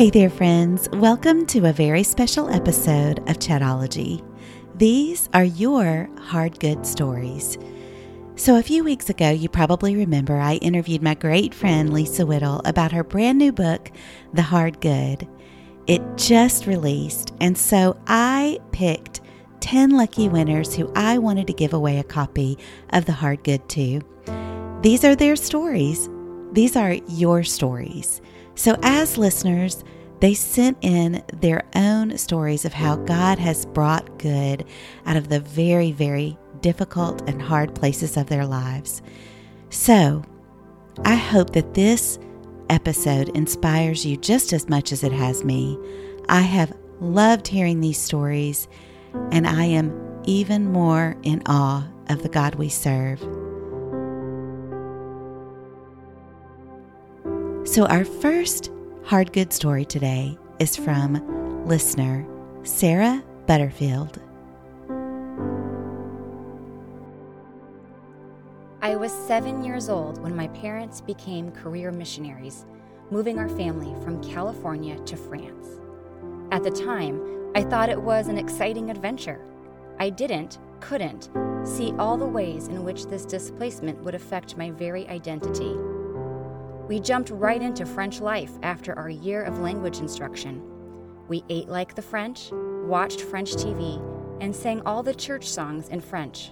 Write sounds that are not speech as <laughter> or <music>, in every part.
Hey there, friends. Welcome to a very special episode of Chatologie. These are your hard good stories. So, a few weeks ago, you probably remember I interviewed my great friend Lisa Whittle about her brand new book, The Hard Good. It just released, and so I picked 10 lucky winners who I wanted to give away a copy of The Hard Good to. These are their stories. These are your stories. So, as listeners, they sent in their own stories of how God has brought good out of the very, very difficult and hard places of their lives. So, I hope that this episode inspires you just as much as it has me. I have loved hearing these stories, and I am even more in awe of the God we serve. So, our first hard good story today is from listener Sarah Butterfield. I was seven years old when my parents became career missionaries, moving our family from California to France. At the time, I thought it was an exciting adventure. I didn't, couldn't, see all the ways in which this displacement would affect my very identity. We jumped right into French life after our year of language instruction. We ate like the French, watched French TV, and sang all the church songs in French.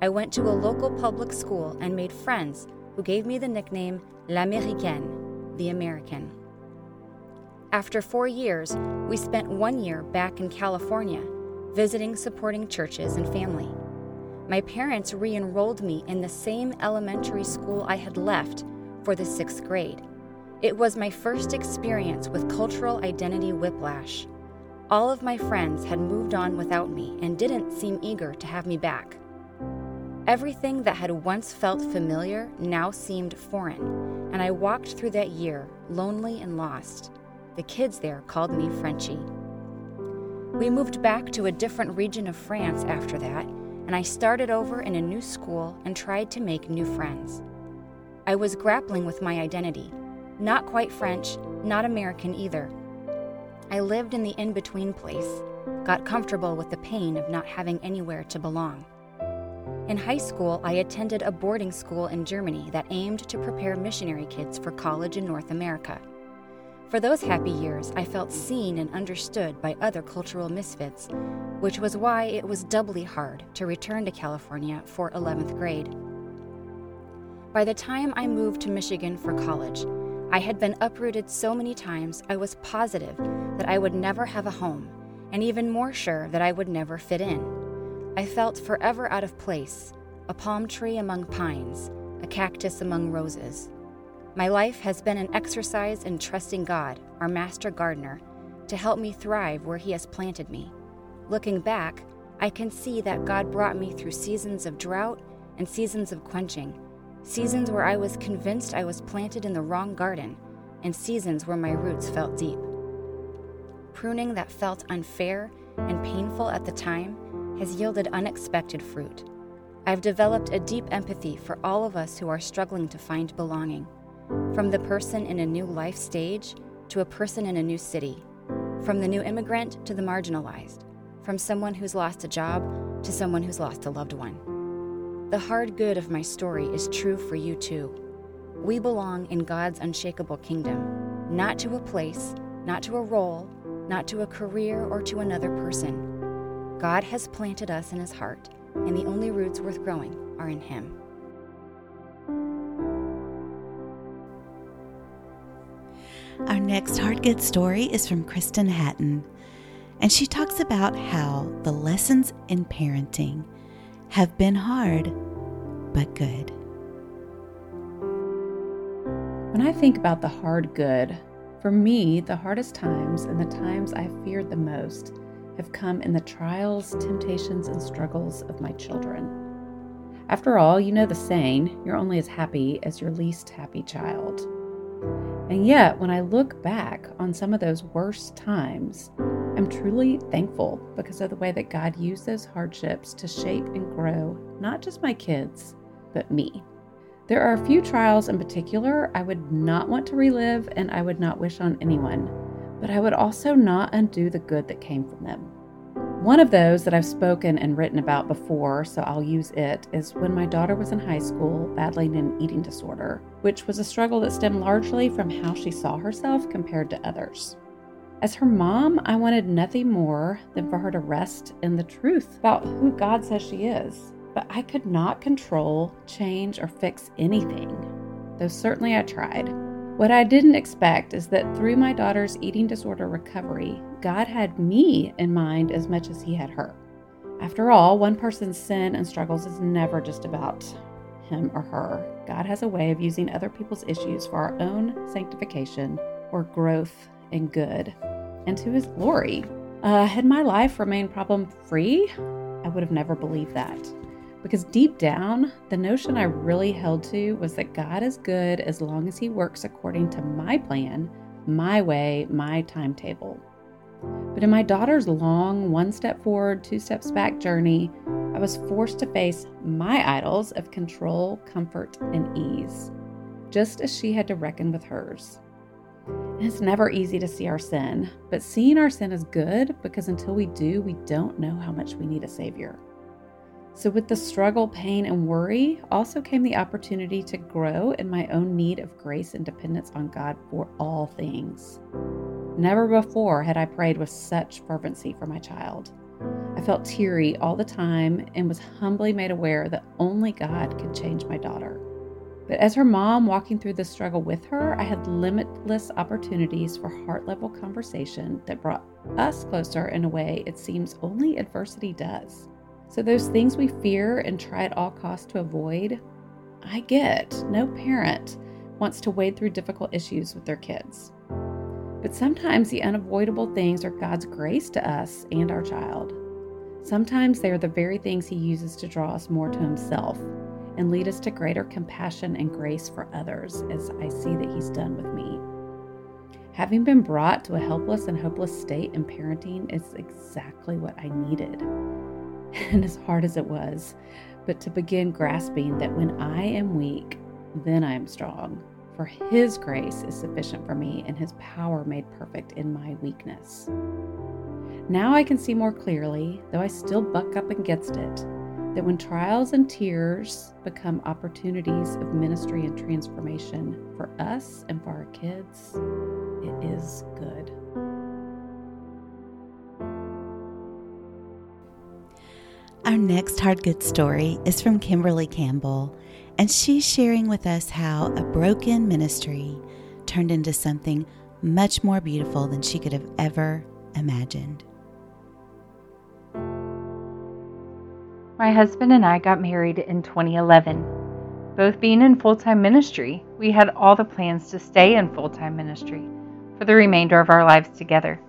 I went to a local public school and made friends who gave me the nickname L'Américaine, the American. After four years, we spent one year back in California, visiting supporting churches and family. My parents re enrolled me in the same elementary school I had left for the sixth grade. It was my first experience with cultural identity whiplash. All of my friends had moved on without me and didn't seem eager to have me back. Everything that had once felt familiar now seemed foreign, and I walked through that year lonely and lost. The kids there called me Frenchie. We moved back to a different region of France after that, and I started over in a new school and tried to make new friends. I was grappling with my identity. Not quite French, not American either. I lived in the in between place, got comfortable with the pain of not having anywhere to belong. In high school, I attended a boarding school in Germany that aimed to prepare missionary kids for college in North America. For those happy years, I felt seen and understood by other cultural misfits, which was why it was doubly hard to return to California for 11th grade. By the time I moved to Michigan for college, I had been uprooted so many times I was positive that I would never have a home, and even more sure that I would never fit in. I felt forever out of place, a palm tree among pines, a cactus among roses. My life has been an exercise in trusting God, our master gardener, to help me thrive where He has planted me. Looking back, I can see that God brought me through seasons of drought and seasons of quenching seasons where I was convinced I was planted in the wrong garden, and seasons where my roots felt deep. Pruning that felt unfair and painful at the time has yielded unexpected fruit. I've developed a deep empathy for all of us who are struggling to find belonging, from the person in a new life stage to a person in a new city, from the new immigrant to the marginalized, from someone who's lost a job to someone who's lost a loved one. The hard good of my story is true for you too. We belong in God's unshakable kingdom, not to a place, not to a role, not to a career or to another person. God has planted us in His heart, and the only roots worth growing are in Him. Our next hard good story is from Kristen Hatton, and she talks about how the lessons in parenting have been hard, but good. When I think about the hard good, for me, the hardest times and the times I've feared the most have come in the trials, temptations, and struggles of my children. After all, you know the saying, you're only as happy as your least happy child. And yet, when I look back on some of those worst times, I'm truly thankful because of the way that God used those hardships to shape and grow not just my kids, but me. There are a few trials in particular I would not want to relive and I would not wish on anyone. but I would also not undo the good that came from them. One of those that I've spoken and written about before, so I'll use it, is when my daughter was in high school battling an eating disorder, which was a struggle that stemmed largely from how she saw herself compared to others. As her mom, I wanted nothing more than for her to rest in the truth about who God says she is. But I could not control, change, or fix anything, though certainly I tried. What I didn't expect is that through my daughter's eating disorder recovery, God had me in mind as much as He had her. After all, one person's sin and struggles is never just about him or her. God has a way of using other people's issues for our own sanctification or growth and good and to his glory. Uh, had my life remained problem free, I would have never believed that. Because deep down, the notion I really held to was that God is good as long as He works according to my plan, my way, my timetable. But in my daughter's long one step forward, two steps back journey, I was forced to face my idols of control, comfort, and ease, just as she had to reckon with hers. It's never easy to see our sin, but seeing our sin is good because until we do, we don't know how much we need a Savior. So, with the struggle, pain, and worry, also came the opportunity to grow in my own need of grace and dependence on God for all things. Never before had I prayed with such fervency for my child. I felt teary all the time and was humbly made aware that only God could change my daughter. But as her mom walking through this struggle with her, I had limitless opportunities for heart level conversation that brought us closer in a way it seems only adversity does. So, those things we fear and try at all costs to avoid, I get. No parent wants to wade through difficult issues with their kids. But sometimes the unavoidable things are God's grace to us and our child. Sometimes they are the very things He uses to draw us more to Himself and lead us to greater compassion and grace for others, as I see that He's done with me. Having been brought to a helpless and hopeless state in parenting is exactly what I needed. <laughs> And as hard as it was, but to begin grasping that when I am weak, then I am strong. For His grace is sufficient for me, and His power made perfect in my weakness. Now I can see more clearly, though I still buck up against it, that when trials and tears become opportunities of ministry and transformation for us and for our kids, it is good. Our next hard good story is from Kimberly Campbell, and she's sharing with us how a broken ministry turned into something much more beautiful than she could have ever imagined. My husband and I got married in 2011. Both being in full time ministry, we had all the plans to stay in full time ministry for the remainder of our lives together.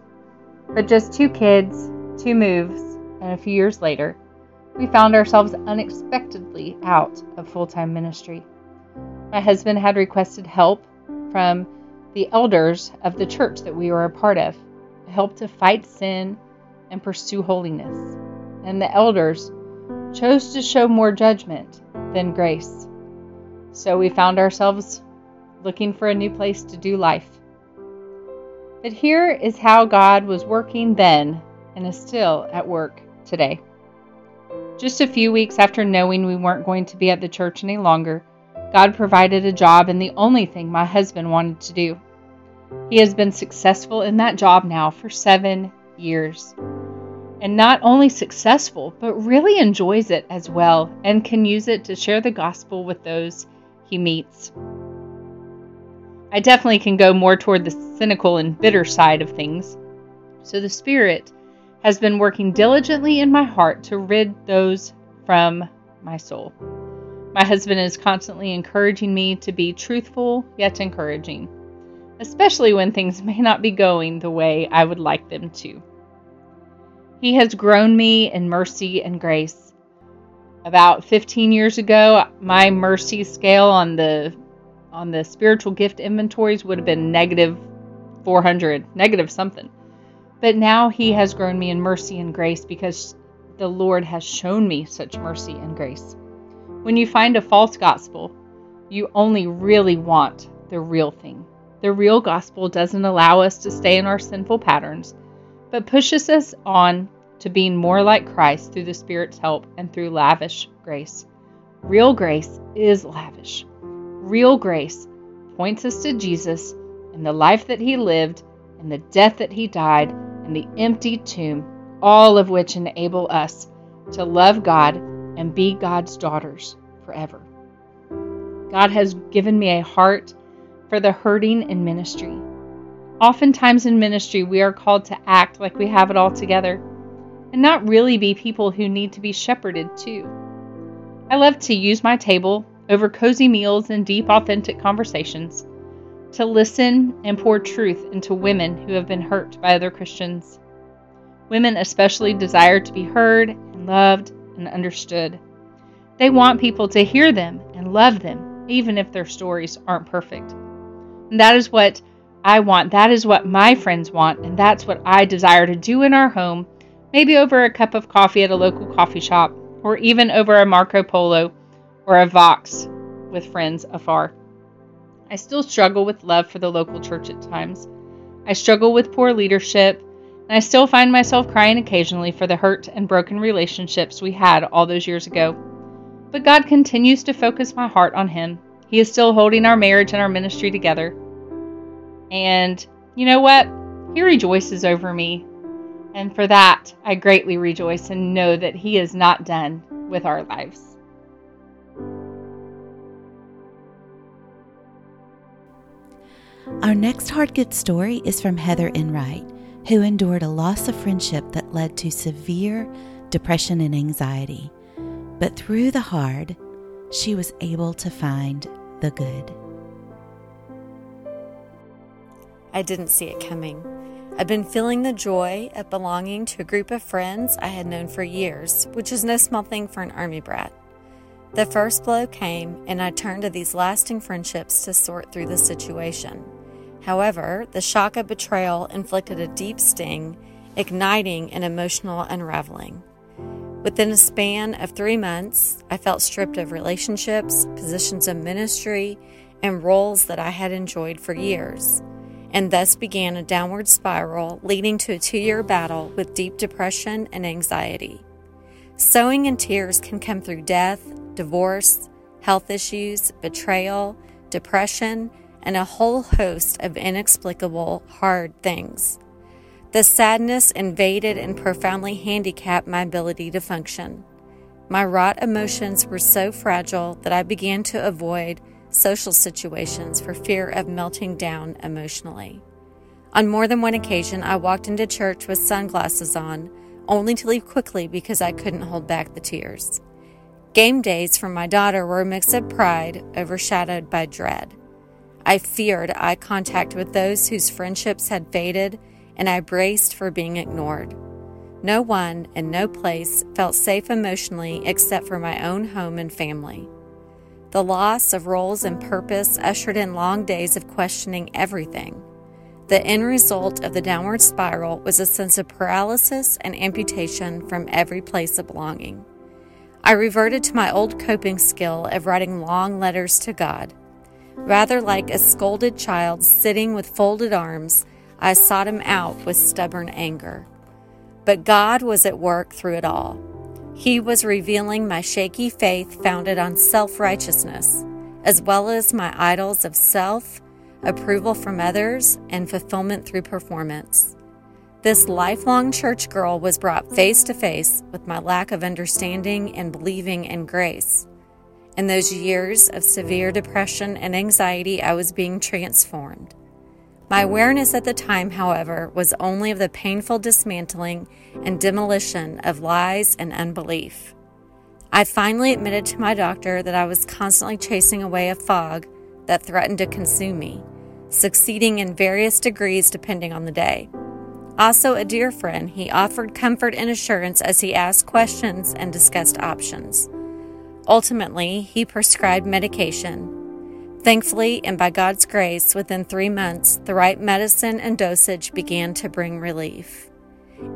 But just two kids, two moves, and a few years later, we found ourselves unexpectedly out of full time ministry. My husband had requested help from the elders of the church that we were a part of, help to fight sin and pursue holiness. And the elders chose to show more judgment than grace. So we found ourselves looking for a new place to do life. But here is how God was working then and is still at work today. Just a few weeks after knowing we weren't going to be at the church any longer, God provided a job and the only thing my husband wanted to do. He has been successful in that job now for seven years and not only successful, but really enjoys it as well and can use it to share the gospel with those he meets. I definitely can go more toward the cynical and bitter side of things. So the Spirit has been working diligently in my heart to rid those from my soul. My husband is constantly encouraging me to be truthful yet encouraging, especially when things <laughs> may not be going the way I would like them to. He has grown me in mercy and grace. About 15 years ago, my mercy scale on the on the spiritual gift inventories would have been negative 400, negative something. But now he has grown me in mercy and grace because the Lord has shown me such mercy and grace. When you find a false gospel, you only really want the real thing. The real gospel doesn't allow us to stay in our sinful patterns, but pushes us on to being more like Christ through the Spirit's help and through lavish grace. Real grace is lavish. Real grace points us to Jesus and the life that he lived and the death that he died and the empty tomb, all of which enable us to love God and be God's daughters forever. God has given me a heart for the hurting in ministry. Oftentimes in ministry, we are called to act like we have it all together and not really be people who need to be shepherded too. I love to use my table over cozy meals and deep, authentic conversations to listen and pour truth into women who have been hurt by other Christians. Women especially desire to be heard and loved and understood. They want people to hear them and love them, even if their stories aren't perfect. And that is what I want. That is what my friends want. And that's what I desire to do in our home, maybe over a cup of coffee at a local coffee shop, or even over a Marco Polo or a Vox with friends afar. I still struggle with love for the local church at times. I struggle with poor leadership, and I still find myself crying occasionally for the hurt and broken relationships we had all those years ago. But God continues to focus my heart on Him. He is still holding our marriage and our ministry together. And you know what? He rejoices over me. And for that, I greatly rejoice and know that He is not done with our lives. Our next hard good story is from Heather Enright, who endured a loss of friendship that led to severe depression and anxiety. But through the hard, she was able to find the good. I didn't see it coming. I'd been feeling the joy of belonging to a group of friends I had known for years, which is no small thing for an army brat. The first blow came, and I turned to these lasting friendships to sort through the situation. However, the shock of betrayal inflicted a deep sting, igniting an emotional unraveling. Within a span of three months, I felt stripped of relationships, positions of ministry, and roles that I had enjoyed for years, and thus began a downward spiral leading to a two year battle with deep depression and anxiety. Sowing and tears can come through death, divorce, health issues, betrayal, depression, and a whole host of inexplicable, hard things. The sadness invaded and profoundly handicapped my ability to function. My wrought emotions were so fragile that I began to avoid social situations for fear of melting down emotionally. On more than one occasion, I walked into church with sunglasses on, only to leave quickly because I couldn't hold back the tears. Game days for my daughter were a mix of pride overshadowed by dread. I feared eye contact with those whose friendships had faded, and I braced for being ignored. No one and no place felt safe emotionally except for my own home and family. The loss of roles and purpose ushered in long days of questioning everything. The end result of the downward spiral was a sense of paralysis and amputation from every place of belonging. I reverted to my old coping skill of writing long letters to God. Rather like a scolded child sitting with folded arms, I sought him out with stubborn anger. But God was at work through it all. He was revealing my shaky faith founded on self righteousness, as well as my idols of self, approval from others, and fulfillment through performance. This lifelong church girl was brought face to face with my lack of understanding and believing in grace. In those years of severe depression and anxiety, I was being transformed. My awareness at the time, however, was only of the painful dismantling and demolition of lies and unbelief. I finally admitted to my doctor that I was constantly chasing away a fog that threatened to consume me, succeeding in various degrees depending on the day. Also, a dear friend, he offered comfort and assurance as he asked questions and discussed options. Ultimately, he prescribed medication. Thankfully, and by God's grace, within three months, the right medicine and dosage began to bring relief.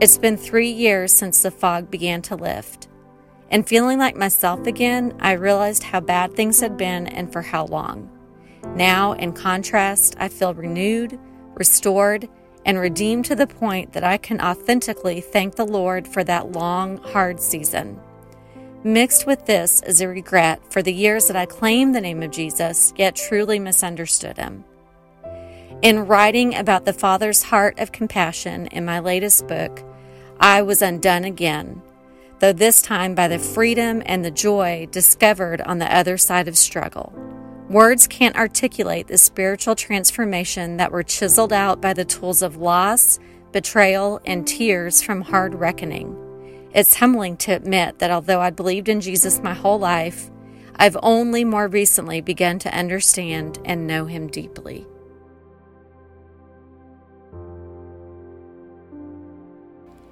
It's been three years since the fog began to lift. And feeling like myself again, I realized how bad things had been and for how long. Now, in contrast, I feel renewed, restored, and redeemed to the point that I can authentically thank the Lord for that long, hard season. Mixed with this is a regret for the years that I claimed the name of Jesus, yet truly misunderstood him. In writing about the Father's heart of compassion in my latest book, I was undone again, though this time by the freedom and the joy discovered on the other side of struggle. Words can't articulate the spiritual transformation that were chiseled out by the tools of loss, betrayal, and tears from hard reckoning. It's humbling to admit that although I believed in Jesus my whole life, I've only more recently begun to understand and know him deeply.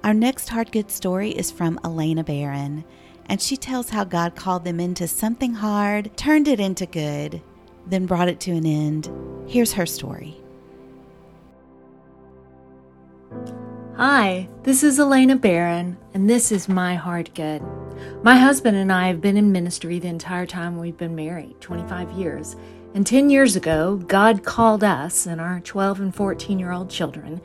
Our next hard good story is from Elainna Barron, and she tells how God called them into something hard, turned it into good, then brought it to an end. Here's her story. Hi, this is Elainna Barron, and this is My Hard Good. My husband and I have been in ministry the entire time we've been married 25 years. And 10 years ago, God called us and our 12 and 14 year old children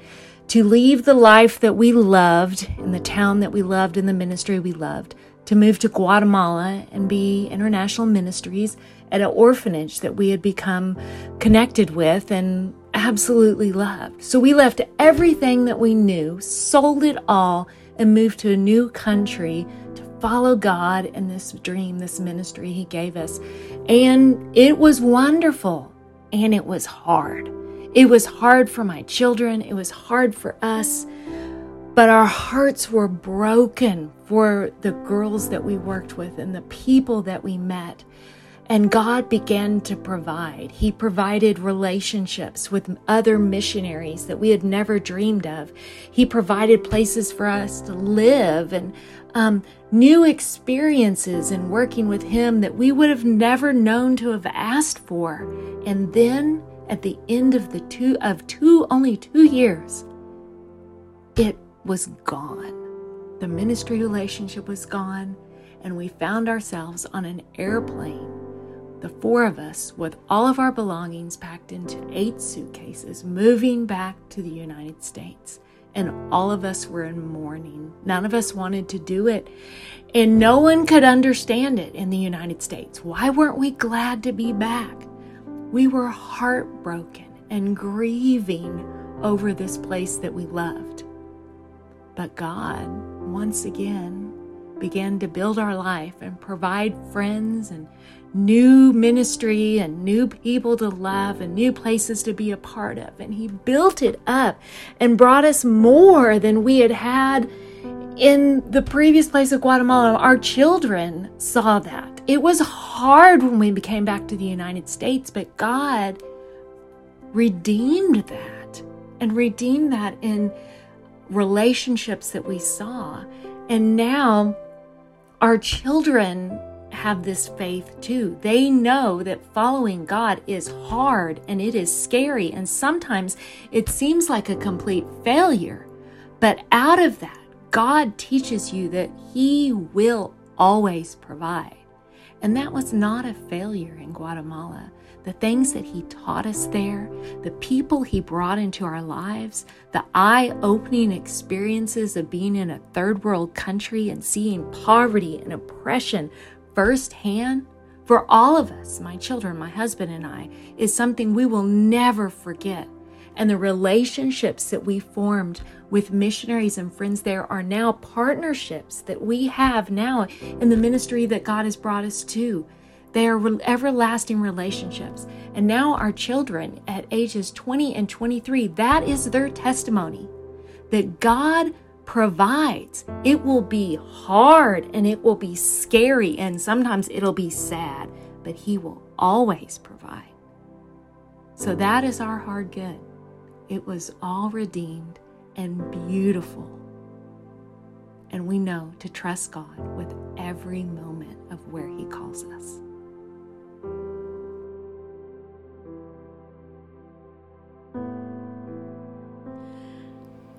to leave the life that we loved in the town that we loved in the ministry we loved, to move to Guatemala and be international ministries at an orphanage that we had become connected with and absolutely loved. So we left everything that we knew, sold it all, and moved to a new country to follow God in this dream, this ministry He gave us. And it was wonderful and it was hard. It was hard for my children, it was hard for us. But our hearts were broken for the girls that we worked with and the people that we met. And God began to provide. He provided relationships with other missionaries that we had never dreamed of. He provided places for us to live and um, new experiences in working with Him that we would have never known to have asked for. And then at the end of the two of two only two years, it was gone. The ministry relationship was gone, and we found ourselves on an airplane the four of us, with all of our belongings packed into eight suitcases, moving back to the United States. And all of us were in mourning. None of us wanted to do it. And no one could understand it in the United States. Why weren't we glad to be back? We were heartbroken and grieving over this place that we loved. But God, once again, began to build our life and provide friends and new ministry and new people to love and new places to be a part of. And He built it up and brought us more than we had had in the previous place of Guatemala. Our children saw that. It was hard when we came back to the United States, but God redeemed that and redeemed that in relationships that we saw. And now our children have this faith too. They know that following God is hard and it is scary, and sometimes it seems like a complete failure. But out of that, God teaches you that He will always provide. And that was not a failure in Guatemala. The things that He taught us there, the people He brought into our lives, the eye opening experiences of being in a third world country and seeing poverty and oppression firsthand for all of us, my children, my husband, and I, is something we will never forget. And the relationships that we formed with missionaries and friends there are now partnerships that we have now in the ministry that God has brought us to. They are everlasting relationships. And now our children at ages 20 and 23, that is their testimony that God provides. It will be hard and it will be scary and sometimes it'll be sad, but He will always provide. So that is our hard good. It was all redeemed and beautiful. And we know to trust God with every moment of where He calls us.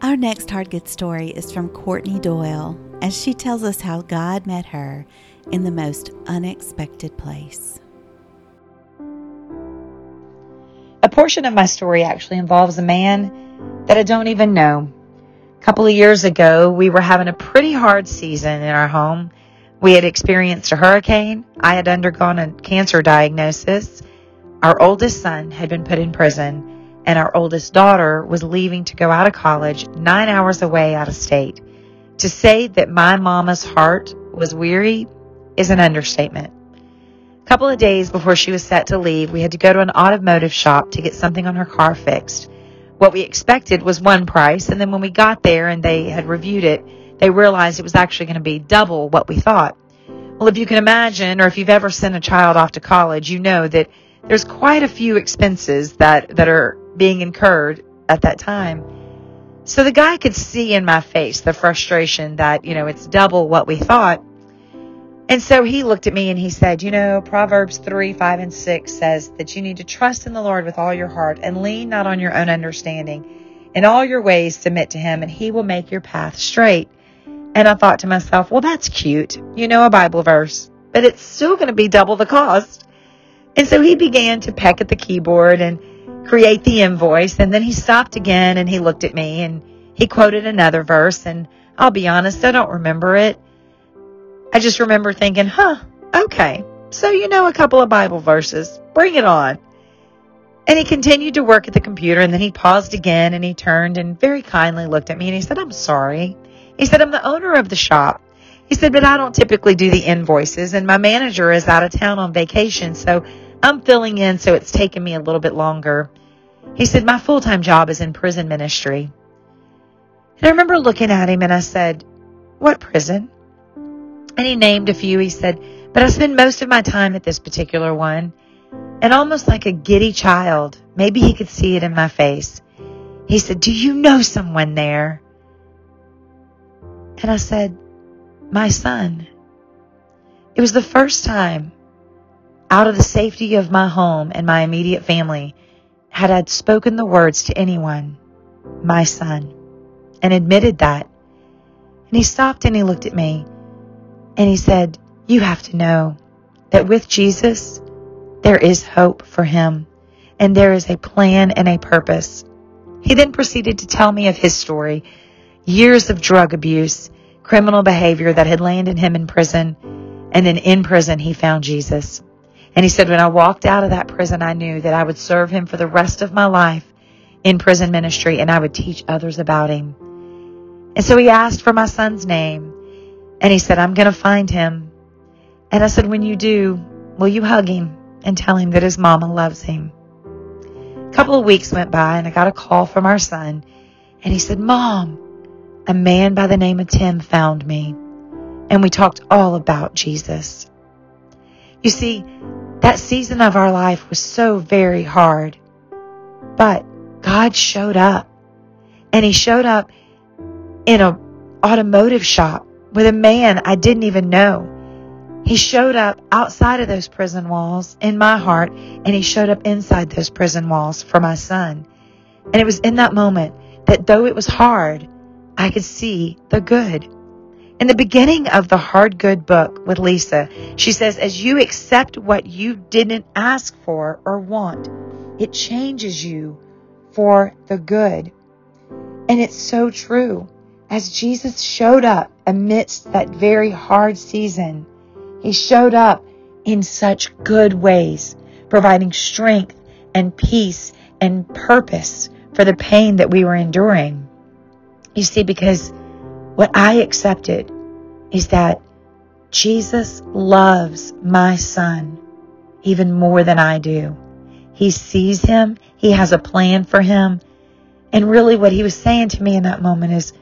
Our next hard good story is from Courtney Doyle as she tells us how God met her in the most unexpected place. Portion of my story actually involves a man that I don't even know. A couple of years ago, we were having a pretty hard season in our home. We had experienced a hurricane. I had undergone a cancer diagnosis. Our oldest son had been put in prison, and our oldest daughter was leaving to go out of college nine hours away out of state. To say that my mama's heart was weary is an understatement. Couple of days before she was set to leave, we had to go to an automotive shop to get something on her car fixed what we expected was one price. And then when we got there and they had reviewed it, they realized it was actually going to be double what we thought. Well, if you can imagine, or if you've ever sent a child off to college, you know that there's quite a few expenses that, that are being incurred at that time. So the guy could see in my face the frustration that, you know, it's double what we thought. And so he looked at me and he said, You know, Proverbs 3, 5, and 6 says that you need to trust in the Lord with all your heart and lean not on your own understanding. In all your ways, submit to him, and he will make your path straight. And I thought to myself, Well, that's cute. You know, a Bible verse, but it's still going to be double the cost. And so he began to peck at the keyboard and create the invoice. And then he stopped again and he looked at me and he quoted another verse. And I'll be honest, I don't remember it. I just remember thinking, huh, okay, so you know a couple of Bible verses. Bring it on. And he continued to work at the computer and then he paused again and he turned and very kindly looked at me and he said, I'm sorry. He said, I'm the owner of the shop. He said, but I don't typically do the invoices and my manager is out of town on vacation. So I'm filling in. So it's taken me a little bit longer. He said, my full-time job is in prison ministry. And I remember looking at him and I said, what prison? And he named a few. He said, But I spend most of my time at this particular one. And almost like a giddy child, maybe he could see it in my face. He said, Do you know someone there? And I said, My son. It was the first time out of the safety of my home and my immediate family had I spoken the words to anyone, my son, and admitted that. And he stopped and he looked at me and he said, You have to know that with Jesus, there is hope for him, and there is a plan and a purpose. He then proceeded to tell me of his story years of drug abuse, criminal behavior that had landed him in prison, and then in prison, he found Jesus. And he said, When I walked out of that prison, I knew that I would serve him for the rest of my life in prison ministry and I would teach others about him. And so he asked for my son's name and he said, I'm going to find him. And I said, when you do, will you hug him and tell him that his mama loves him? A couple of weeks went by and I got a call from our son and he said, mom, a man by the name of Tim found me and we talked all about Jesus. You see, that season of our life was so very hard, but God showed up and he showed up in a automotive shop with a man I didn't even know. He showed up outside of those prison walls in my heart, and he showed up inside those prison walls for my son. And it was in that moment that though it was hard, I could see the good. In the beginning of the Hard Good book with Lisa, she says, as you accept what you didn't ask for or want, it changes you for the good. And it's so true. As Jesus showed up amidst that very hard season, he showed up in such good ways, providing strength and peace and purpose for the pain that we were enduring. You see, because what I accepted is that Jesus loves my son even more than I do. He sees him. He has a plan for him. And really what he was saying to me in that moment is,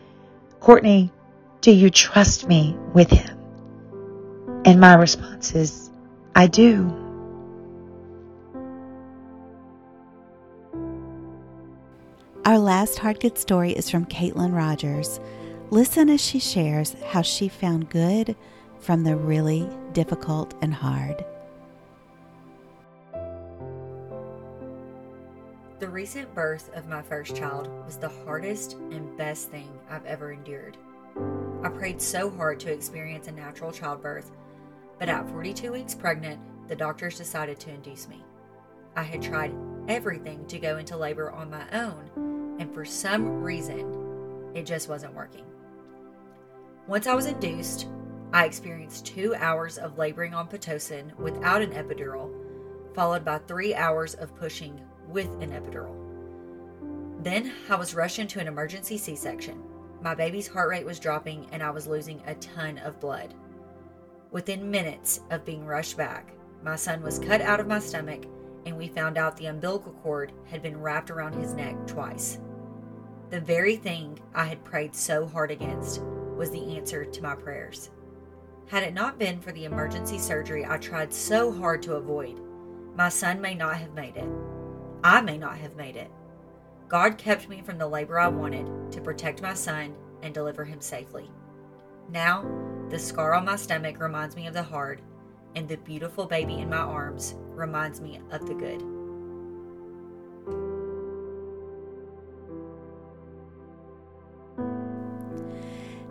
Courtney, do you trust me with him? And my response is, I do. Our last Hard Good story is from Kaitlin Rogers. Listen as she shares how she found good from the really difficult and hard. The recent birth of my first child was the hardest and best thing I've ever endured. I prayed so hard to experience a natural childbirth, but at 42 weeks pregnant, the doctors decided to induce me. I had tried everything to go into labor on my own, and for some reason, it just wasn't working. Once I was induced, I experienced two hours of laboring on Pitocin without an epidural, followed by three hours of pushing with an epidural. Then I was rushed into an emergency C section. My baby's heart rate was dropping and I was losing a ton of blood. Within minutes of being rushed back, my son was cut out of my stomach and we found out the umbilical cord had been wrapped around his neck twice. The very thing I had prayed so hard against was the answer to my prayers. Had it not been for the emergency surgery I tried so hard to avoid, my son may not have made it. I may not have made it. God kept me from the labor I wanted to protect my son and deliver him safely. Now, the scar on my stomach reminds me of the hard, and the beautiful baby in my arms reminds me of the good.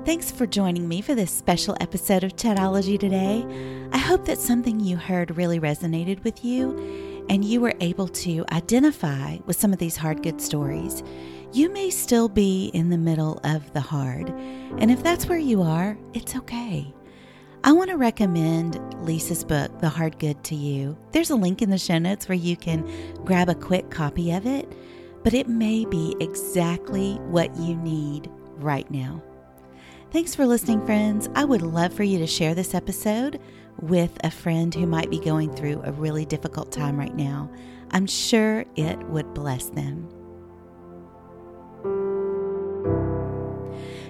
Thanks for joining me for this special episode of Chatologie today. I hope that something you heard really resonated with you and you were able to identify with some of these hard good stories. You may still be in the middle of the hard, and if that's where you are, it's okay. I want to recommend Lisa's book, The Hard Good, to you. There's a link in the show notes where you can grab a quick copy of it, but it may be exactly what you need right now. Thanks for listening, friends. I would love for you to share this episode with a friend who might be going through a really difficult time right now. I'm sure it would bless them.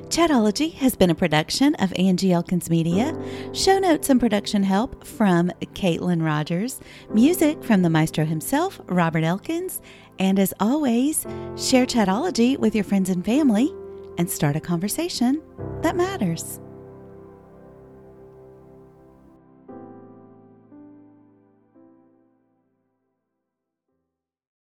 Chatologie has been a production of Angie Elkins Media. Show notes and production help from Kaitlin Rogers. Music from the maestro himself, Robert Elkins. And as always, share Chatologie with your friends and family and start a conversation that matters.